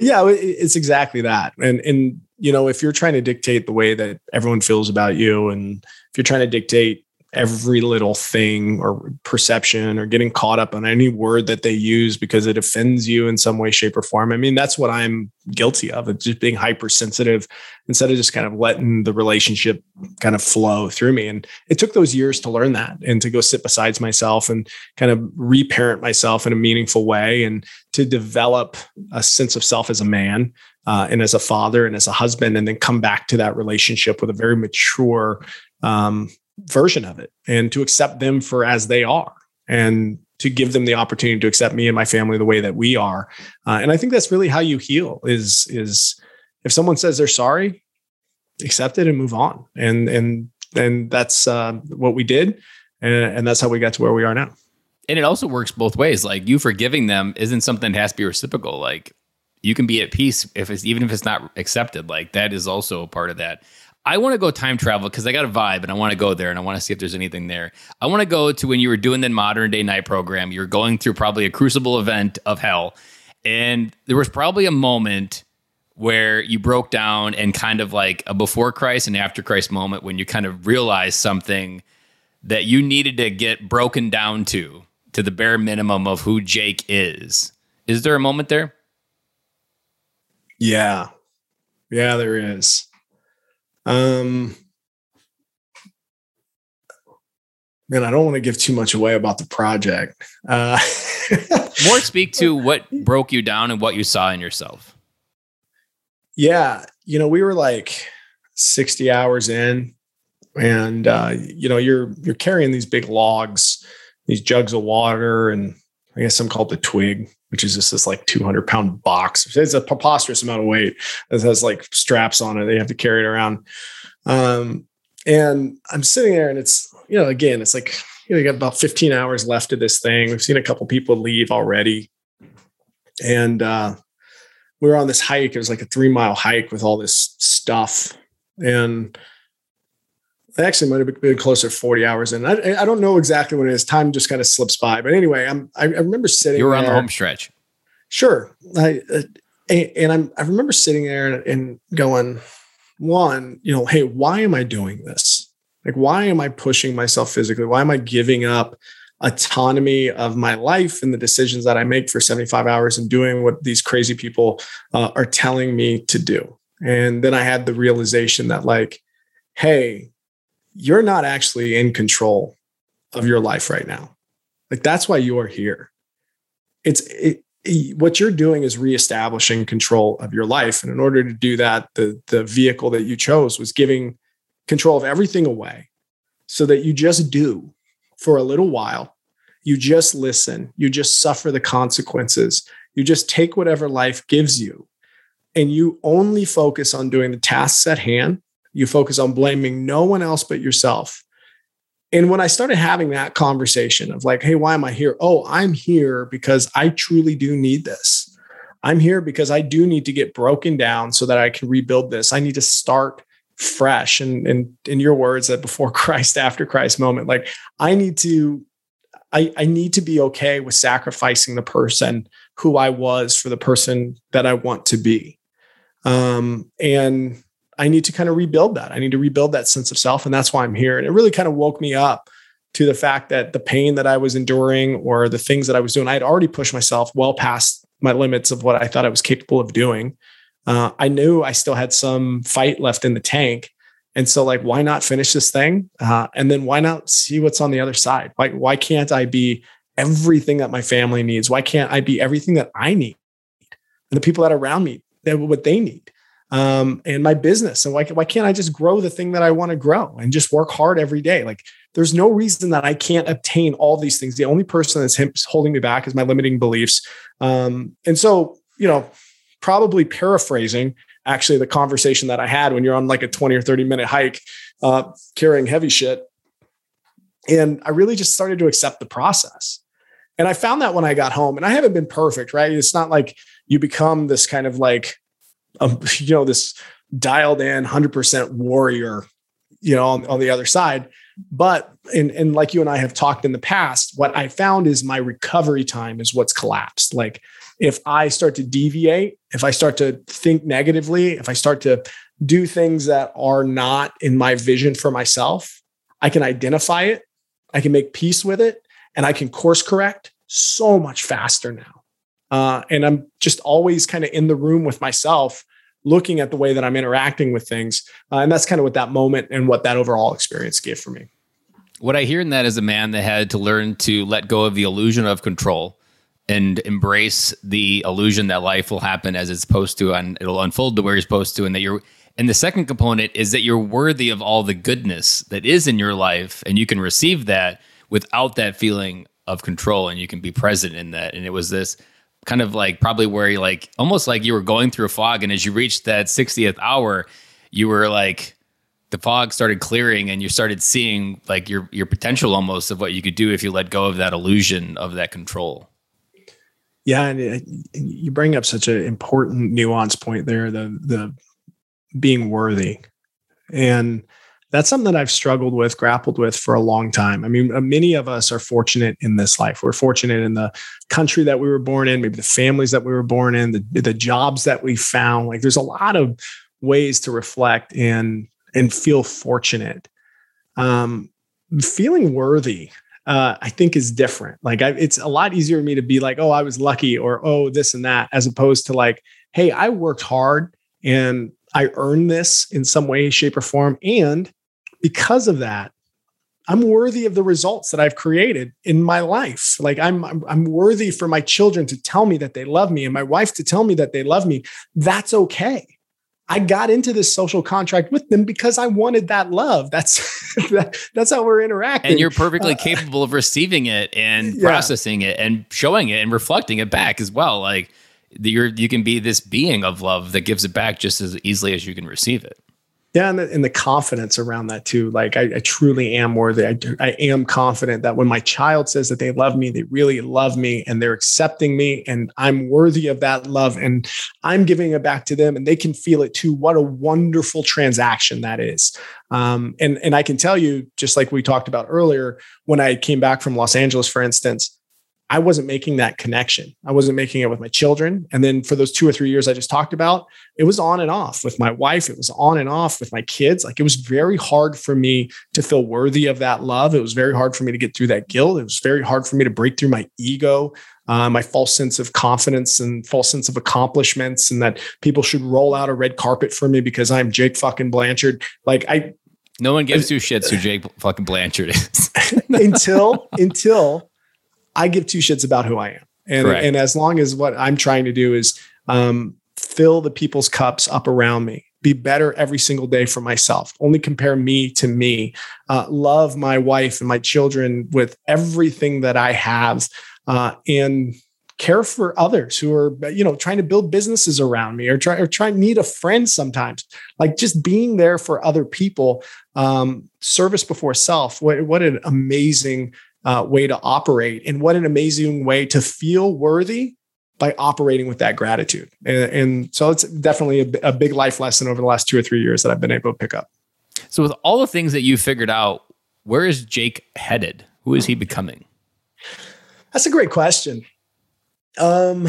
Yeah, it's exactly that. And and you know, if you're trying to dictate the way that everyone feels about you, and if you're trying to dictate every little thing or perception or getting caught up on any word that they use because it offends you in some way, shape, or form. I mean, that's what I'm guilty of. It's just being hypersensitive instead of just kind of letting the relationship kind of flow through me. And it took those years to learn that and to go sit beside myself and kind of reparent myself in a meaningful way and to develop a sense of self as a man. Uh, and as a father and as a husband, and then come back to that relationship with a very mature um, version of it and to accept them for as they are and to give them the opportunity to accept me and my family the way that we are. Uh, and i think that's really how you heal is is if someone says they're sorry accept it and move on. And and and that's uh, what we did and, and that's how we got to where we are now. And it also works both ways. Like you forgiving them isn't something that has to be reciprocal. Like you can be at peace if it's even if it's not accepted. Like that is also a part of that I want to go time travel because I got a vibe and I want to go there and I want to see if there's anything there. I want to go to when you were doing the Modern Day Knight program. You're going through probably a crucible event of hell. And there was probably a moment where you broke down and kind of like a before Christ and after Christ moment when you kind of realized something that you needed to get broken down to, to the bare minimum of who Jake is. Is there a moment there? Yeah. Yeah, there is. Um, man, I don't want to give too much away about the project. Uh, [laughs] More speak to what broke you down and what you saw in yourself. Yeah, you know, we were like 60 hours in, and uh, you know, you're you're carrying these big logs, these jugs of water, and I guess some call it the twig, which is just this like 200 pound box. It's a preposterous amount of weight that has like straps on it. They have to carry it around. Um, and I'm sitting there and it's, you know, again, it's like, you know, you got about 15 hours left of this thing. We've seen a couple people leave already. And uh, we were on this hike. It was like a three mile hike with all this stuff. And actually might have been closer to 40 hours in. I, I don't know exactly when it is. Time just kind of slips by. But anyway, I'm, I, I remember sitting You were on the home stretch. Sure. I, uh, and I'm, I remember sitting there and, and going, one, you know, hey, why am I doing this? Like, why am I pushing myself physically? Why am I giving up autonomy of my life and the decisions that I make for 75 hours and doing what these crazy people uh, are telling me to do? And then I had the realization that, like, hey, you're not actually in control of your life right now. Like that's why you are here. It's it, it, what you're doing is reestablishing control of your life, and in order to do that, the the vehicle that you chose was giving control of everything away, so that you just do for a little while. You just listen. You just suffer the consequences. You just take whatever life gives you, and you only focus on doing the tasks at hand you focus on blaming no one else but yourself. And when I started having that conversation of like, hey, why am I here? Oh, I'm here because I truly do need this. I'm here because I do need to get broken down so that I can rebuild this. I need to start fresh. And, and in your words, that before [laughs] Christ, after Christ moment, like I need to, I, I need to be okay with sacrificing the person who I was for the person that I want to be. Um, and I need to kind of rebuild that. I need to rebuild that sense of self. And that's why I'm here. And it really kind of woke me up to the fact that the pain that I was enduring or the things that I was doing, I had already pushed myself well past my limits of what I thought I was capable of doing. Uh, I knew I still had some fight left in the tank. And so, like, why not finish this thing? Uh, and then why not see what's on the other side? Why, why can't I be everything that my family needs? Why can't I be everything that I need? And the people that are around me, that what they need. Um, and my business. And why, why can't I just grow the thing that I want to grow and just work hard every day? Like, there's no reason that I can't obtain all these things. The only person that's holding me back is my limiting beliefs. Um, and so, you know, probably paraphrasing actually the conversation that I had when you're on like a 20 or 30 minute hike, uh, carrying heavy shit. And I really just started to accept the process. And I found that when I got home, and I haven't been perfect, right? It's not like you become this kind of like, you know, this dialed in 100% warrior, you know, on, on the other side. But, and, and like you and I have talked in the past, what I found is my recovery time is what's collapsed. Like, if I start to deviate, if I start to think negatively, if I start to do things that are not in my vision for myself, I can identify it, I can make peace with it, and I can course correct so much faster now. Uh, and I'm just always kind of in the room with myself, looking at the way that I'm interacting with things. Uh, and that's kind of what that moment and what that overall experience gave for me. What I hear in that is a man that had to learn to let go of the illusion of control and embrace the illusion that life will happen as it's supposed to and it'll unfold to where you're supposed to and that you're and the second component is that you're worthy of all the goodness that is in your life and you can receive that without that feeling of control and you can be present in that and it was this kind of like probably where you like almost like you were going through a fog and as you reached that 60th hour you were like the fog started clearing and you started seeing like your your potential almost of what you could do if you let go of that illusion of that control. Yeah, and uh, you bring up such an important nuance point there the the being worthy, and that's something that I've struggled with, grappled with for a long time. I mean, uh, many of us are fortunate in this life. We're fortunate in the country that we were born in, maybe the families that we were born in, the, the jobs that we found. Like, there's a lot of ways to reflect and and feel fortunate. Um, feeling worthy uh, I think is different. Like I, it's a lot easier for me to be like, oh, I was lucky or oh, this and that, as opposed to like, hey, I worked hard and I earned this in some way, shape, or form. And because of that, I'm worthy of the results that I've created in my life. Like I'm, I'm, I'm worthy for my children to tell me that they love me and my wife to tell me that they love me. That's okay. I got into this social contract with them because I wanted that love. That's [laughs] that, that's how we're interacting. And you're perfectly uh, capable of receiving it and [laughs] yeah. processing it and showing it and reflecting it back as well. Like you're you can be this being of love that gives it back just as easily as you can receive it yeah and the, and the confidence around that too like I, I truly am worthy. I, I am confident that when my child says that they love me they really love me and they're accepting me and i'm worthy of that love and i'm giving it back to them and they can feel it too. What a wonderful transaction that is. Um, and and i can tell you just like we talked about earlier when i came back from los angeles for instance I wasn't making that connection. I wasn't making it with my children. And then for those two or three years I just talked about, it was on and off with my wife. It was on and off with my kids. Like it was very hard for me to feel worthy of that love. It was very hard for me to get through that guilt. It was very hard for me to break through my ego, uh, my false sense of confidence and false sense of accomplishments, and that people should roll out a red carpet for me because I'm Jake fucking Blanchard. Like I, no one gives two shits who Jake fucking Blanchard is [laughs] until until I give two shits about who I am. And, and as long as what I'm trying to do is um, fill the people's cups up around me, be better every single day for myself, only compare me to me, uh, love my wife and my children with everything that I have, uh, and care for others who are you know trying to build businesses around me or try or try need a friend sometimes like just being there for other people um, service before self what, what an amazing uh, way to operate. And what an amazing way to feel worthy by operating with that gratitude. And, and so it's definitely a, a, big life lesson over the last two or three years that I've been able to pick up. So, with all the things that you figured out, where is Jake headed? Who is he becoming? That's a great question. Um,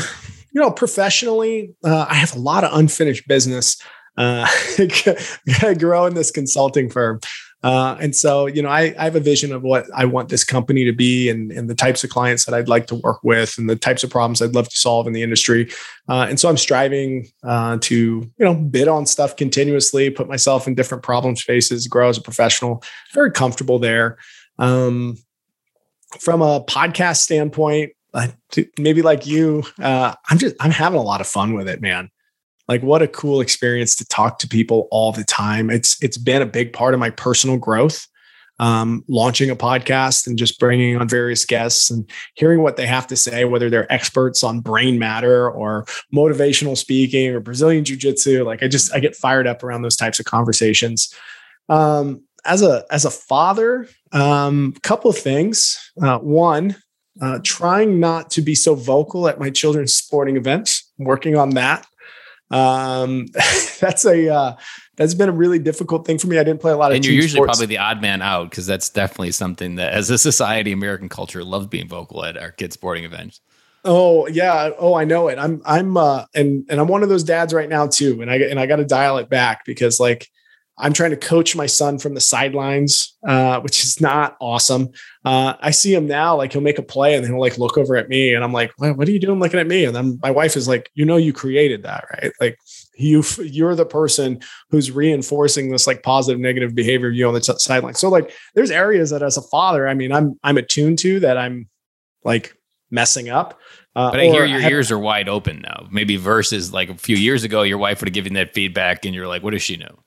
you know, professionally, uh, I have a lot of unfinished business. Uh, [laughs] growing this consulting firm. Uh, and so, you know, I, I have a vision of what I want this company to be and, and the types of clients that I'd like to work with and the types of problems I'd love to solve in the industry. Uh, and so I'm striving uh, to, you know, bid on stuff continuously, put myself in different problem spaces, grow as a professional, very comfortable there. Um, from a podcast standpoint, maybe like you, uh, I'm just, I'm having a lot of fun with it, man like what a cool experience to talk to people all the time. It's it's been a big part of my personal growth um, launching a podcast and just bringing on various guests and hearing what they have to say whether they're experts on brain matter or motivational speaking or brazilian jiu-jitsu. Like i just i get fired up around those types of conversations. Um, as a as a father um couple of things. Uh, one uh, trying not to be so vocal at my children's sporting events working on that um, [laughs] that's a uh, that's been a really difficult thing for me. I didn't play a lot of. And you're usually sports. probably the odd man out because that's definitely something that, as a society, American culture loves being vocal at our kids' sporting events. Oh yeah. Oh, I know it. I'm I'm uh and and I'm one of those dads right now too. And I and I got to dial it back because like I'm trying to coach my son from the sidelines, uh, which is not awesome. Uh, I see him now, like he'll make a play and then he'll like look over at me, and I'm like, "What are you doing looking at me?" And then my wife is like, "You know, you created that, right? Like you, you're the person who's reinforcing this like positive, negative behavior you on the t- sideline." So like, there's areas that as a father, I mean, I'm I'm attuned to that I'm like messing up. Uh, but I hear your I have, ears are wide open now. Maybe versus like a few years ago, your wife would have given that feedback, and you're like, "What does she know?"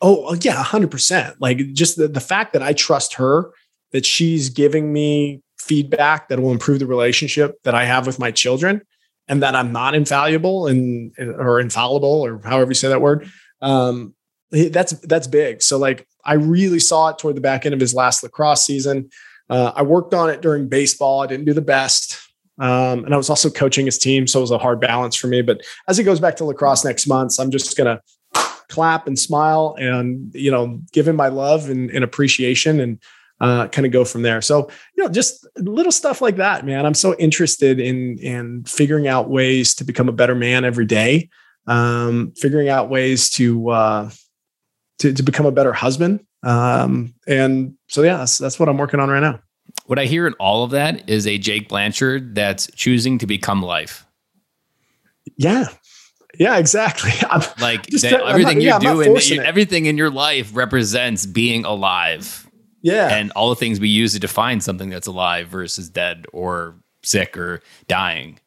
Oh yeah, hundred percent. Like just the, the fact that I trust her, that she's giving me feedback that will improve the relationship that I have with my children, and that I'm not infallible and or infallible or however you say that word. Um, that's that's big. So like I really saw it toward the back end of his last lacrosse season. Uh, I worked on it during baseball. I didn't do the best. Um, and I was also coaching his team, so it was a hard balance for me. But as he goes back to lacrosse next month, I'm just gonna clap and smile and you know give him my love and, and appreciation and uh, kind of go from there. So you know, just little stuff like that, man. I'm so interested in in figuring out ways to become a better man every day. Um, figuring out ways to uh, to, to become a better husband. Um, and so yeah, that's, that's what I'm working on right now. What I hear in all of that is a Jake Blanchard that's choosing to become life. Yeah, yeah, exactly. [laughs] I'm like that, everything not, you yeah, do and everything in your life represents being alive. Yeah. And all the things we use to define something that's alive versus dead or sick or dying.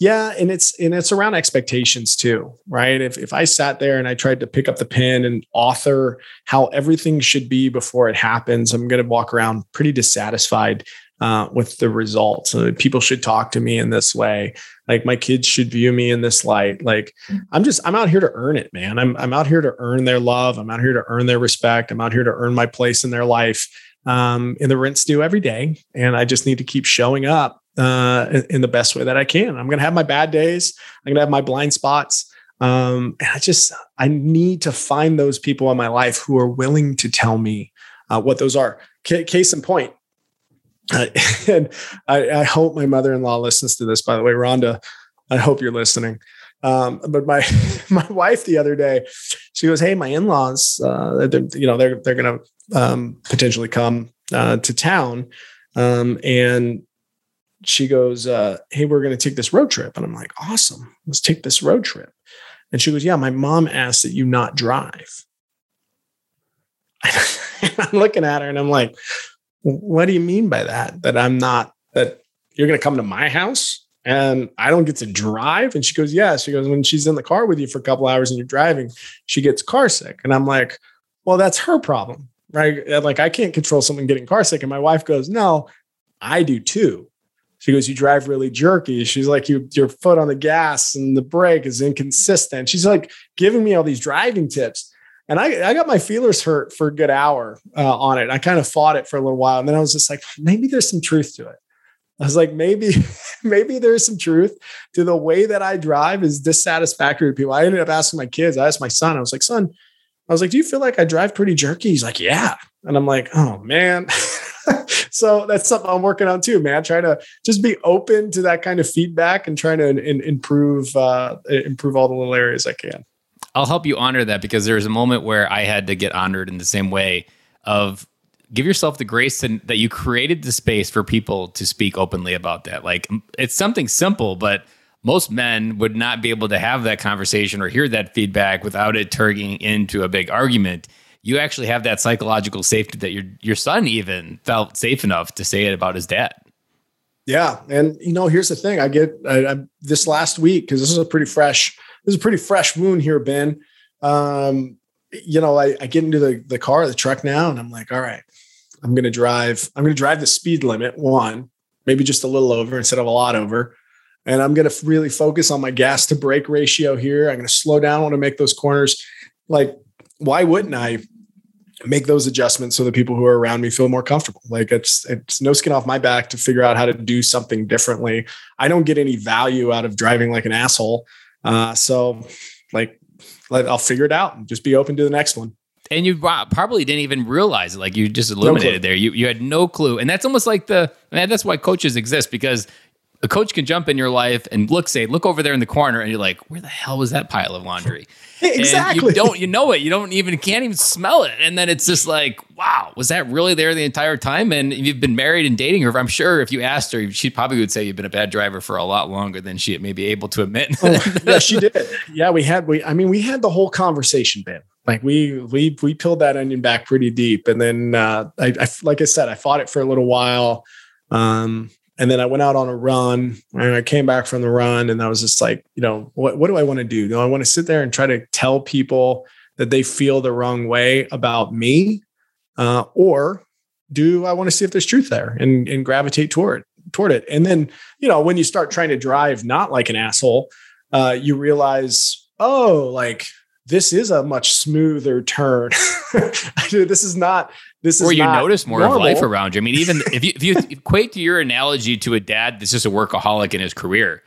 Yeah, and it's and it's around expectations too, right? If if I sat there and I tried to pick up the pen and author how everything should be before it happens, I'm going to walk around pretty dissatisfied uh, with the results. Uh, people should talk to me in this way like my kids should view me in this light. Like i'm just i'm out here to earn it man. I'm, I'm out here to earn their love. I'm out here to earn their respect. I'm out here to earn my place in their life um, and the rent's due every day. And i just need to keep showing up uh, in, in, the best way that i can. I'm going to have my bad days. I'm going to have my blind spots. Um, and i just i need to find those people in my life who are willing to tell me uh, what those are. C- case in point uh, [laughs] and I, I, hope my mother-in-law listens to this. By the way, Rhonda, I hope you're listening. Um, but my [laughs] my wife the other day, she goes, "Hey, my in-laws, uh, you know, they're they're going to um, potentially come uh, to town," um, and she goes, uh, "Hey, we're going to take this road trip," and I'm like, "Awesome, let's take this road trip." And she goes, "Yeah, my mom asked that you not drive." [laughs] I'm looking at her and I'm like, what do you mean by that? That I'm not, that you're going to come to my house and I don't get to drive? And she goes, Yeah. She goes, When she's in the car with you for a couple hours and you're driving, she gets car sick. And I'm like, Well, that's her problem, right? Like, I can't control someone getting car sick. And my wife goes, No, I do too. She goes, You drive really jerky. She's like, you, Your foot on the gas and the brake is inconsistent. She's like giving me all these driving tips. And I, I got my feelers hurt for a good hour uh, on it. I kind of fought it for a little while. And then I was just like, maybe there's some truth to it. I was like, maybe, [laughs] maybe there's some truth to the way that I drive is dissatisfactory to people. I ended up asking my kids, I asked my son, I was like, son, I was like, do you feel like I drive pretty jerky? He's like, yeah. And I'm like, oh man. [laughs] so that's something I'm working on too, man. Trying to just be open to that kind of feedback and trying to in, improve, uh, improve all the little areas I can. I'll help you honor that because there was a moment where I had to get honored in the same way of give yourself the grace to, that you created the space for people to speak openly about that. Like it's something simple, but most men would not be able to have that conversation or hear that feedback without it turning into a big argument. You actually have that psychological safety that your your son even felt safe enough to say it about his dad. Yeah, and you know, here's the thing: I get I, I, this last week because this is a pretty fresh this is a pretty fresh wound here, Ben. Um, you know, I, I get into the the car, the truck now, and I'm like, all right, I'm gonna drive. I'm gonna drive the speed limit one, maybe just a little over instead of a lot over and I'm going to really focus on my gas to brake ratio here. I'm going to slow down when I make those corners. Like, why wouldn't I make those adjustments so the people who are around me feel more comfortable? Like, it's it's no skin off my back to figure out how to do something differently. I don't get any value out of driving like an asshole. Uh, so, like, I'll figure it out and just be open to the next one and you probably didn't even realize it. Like you just illuminated no there. You you had no clue, and that's almost like the. That's why coaches exist because a coach can jump in your life and look, say, look over there in the corner, and you're like, where the hell was that pile of laundry? [laughs] exactly. And you don't, you know it. You don't even can't even smell it, and then it's just like, wow, was that really there the entire time? And you've been married and dating her. I'm sure if you asked her, she probably would say you've been a bad driver for a lot longer than she may be able to admit. oh, yeah, she [laughs] did. Yeah, we had we. I mean, we had the whole conversation, Ben. Like we we we peeled that onion back pretty deep, and then uh, I, I like I said, I fought it for a little while. Um, and then I went out on a run and I came back from the run and I was just like, you know, what, what do I want to do? Do I want to sit there and try to tell people that they feel the wrong way about me? Uh, or do I want to see if there's truth there and, and gravitate toward, toward it? And then, you know, when you start trying to drive not like an asshole, uh, you realize, oh, like this is a much smoother turn. [laughs] this is not this or you notice more normal. of life around you. I mean, even [laughs] if you if you equate to your analogy to a dad that's just a workaholic in his career,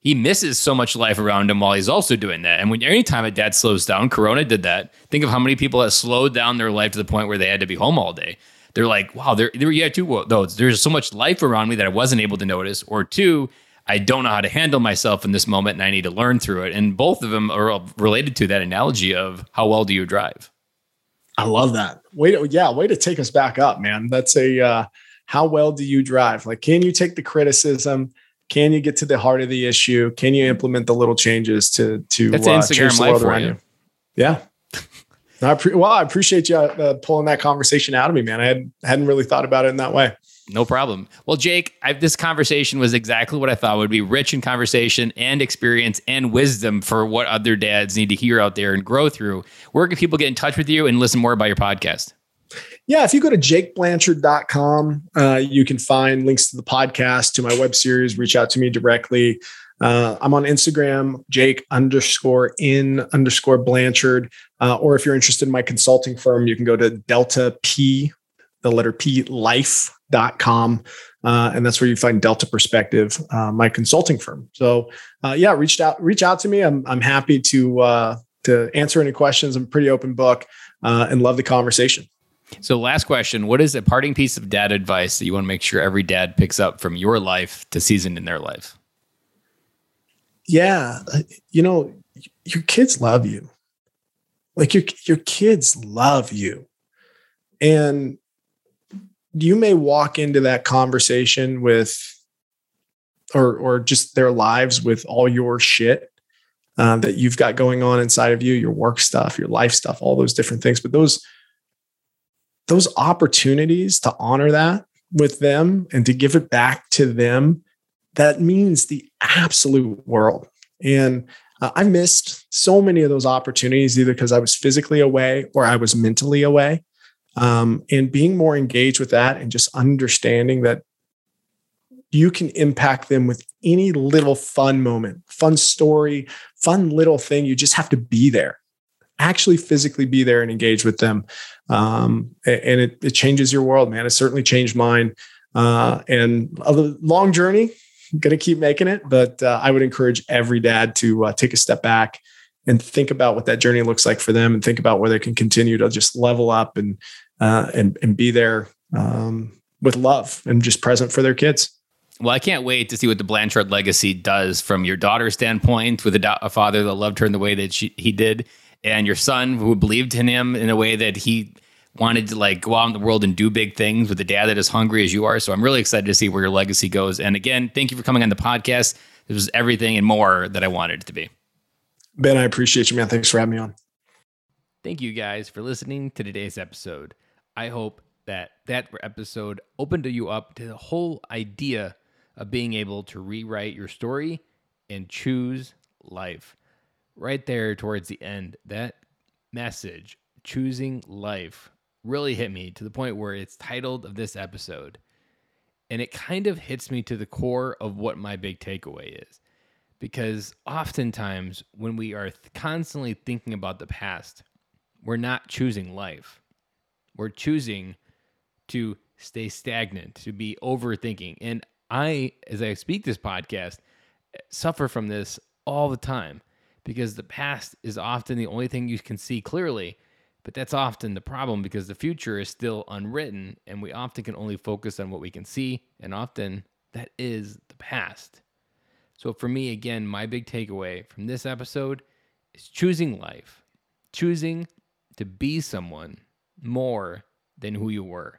he misses so much life around him while he's also doing that. And when anytime a dad slows down, Corona did that. Think of how many people have slowed down their life to the point where they had to be home all day. They're like, wow, there, there, yeah, two those. There's so much life around me that I wasn't able to notice. Or two, I don't know how to handle myself in this moment, and I need to learn through it. And both of them are related to that analogy of how well do you drive. I love that. Way to, yeah, way to take us back up, man. That's a uh, how well do you drive? Like, can you take the criticism? Can you get to the heart of the issue? Can you implement the little changes to to That's uh, Instagram life for you. you. Yeah. [laughs] I pre- well, I appreciate you uh, pulling that conversation out of me, man. I had, hadn't really thought about it in that way. No problem. Well, Jake, I, this conversation was exactly what I thought would be rich in conversation and experience and wisdom for what other dads need to hear out there and grow through. Where can people get in touch with you and listen more about your podcast? Yeah, if you go to jakeblanchard.com, uh, you can find links to the podcast, to my web series, reach out to me directly. Uh, I'm on Instagram, Jake underscore in underscore Blanchard. Uh, or if you're interested in my consulting firm, you can go to Delta P, the letter P life com. Uh, and that's where you find Delta Perspective, uh, my consulting firm. So uh, yeah, reached out, reach out to me. I'm, I'm happy to, uh, to answer any questions. I'm a pretty open book uh, and love the conversation. So last question, what is a parting piece of dad advice that you want to make sure every dad picks up from your life to season in their life? Yeah. Uh, you know, your kids love you. Like your, your kids love you. And you may walk into that conversation with or or just their lives with all your shit uh, that you've got going on inside of you your work stuff your life stuff all those different things. But those those opportunities to honor that with them and to give it back to them that means the absolute world. And uh, i missed so many of those opportunities either because i was physically away or i was mentally away um, and being more engaged with that and just understanding that you can impact them with any little fun moment, fun story, fun little thing. You just have to be there, actually physically be there and engage with them. Um, and it, it, changes your world, man. It certainly changed mine. Uh, and a long journey, going to keep making it. But uh, I would encourage every dad to uh, take a step back and think about what that journey looks like for them and think about where they can continue to just level up and uh, and and be there um, with love and just present for their kids. Well, I can't wait to see what the Blanchard legacy does from your daughter's standpoint with a, a father that loved her in the way that she, he did, and your son who believed in him in a way that he wanted to like go out in the world and do big things with a dad that is hungry as you are. So I'm really excited to see where your legacy goes. And again, thank you for coming on the podcast. This was everything and more that I wanted it to be. Ben, I appreciate you, man. Thanks for having me on. Thank you guys for listening to today's episode. I hope that that episode opened you up to the whole idea of being able to rewrite your story and choose life. Right there towards the end, that message, choosing life, really hit me to the point where it's titled of this episode. And it kind of hits me to the core of what my big takeaway is. Because oftentimes, when we are th- constantly thinking about the past, we're not choosing life. We're choosing to stay stagnant, to be overthinking. And I, as I speak this podcast, suffer from this all the time because the past is often the only thing you can see clearly. But that's often the problem because the future is still unwritten and we often can only focus on what we can see. And often that is the past. So for me, again, my big takeaway from this episode is choosing life, choosing to be someone more than who you were.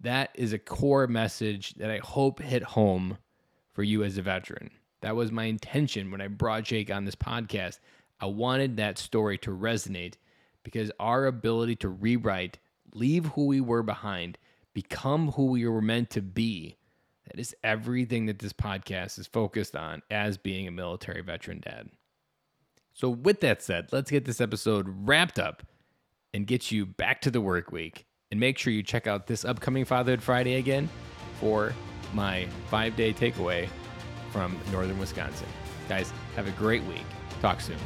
That is a core message that I hope hit home for you as a veteran. That was my intention when I brought Jake on this podcast. I wanted that story to resonate because our ability to rewrite, leave who we were behind, become who we were meant to be, that is everything that this podcast is focused on as being a military veteran dad. So, with that said, let's get this episode wrapped up and get you back to the work week. And make sure you check out this upcoming Fatherhood Friday again for my five day takeaway from northern Wisconsin. Guys, have a great week. Talk soon.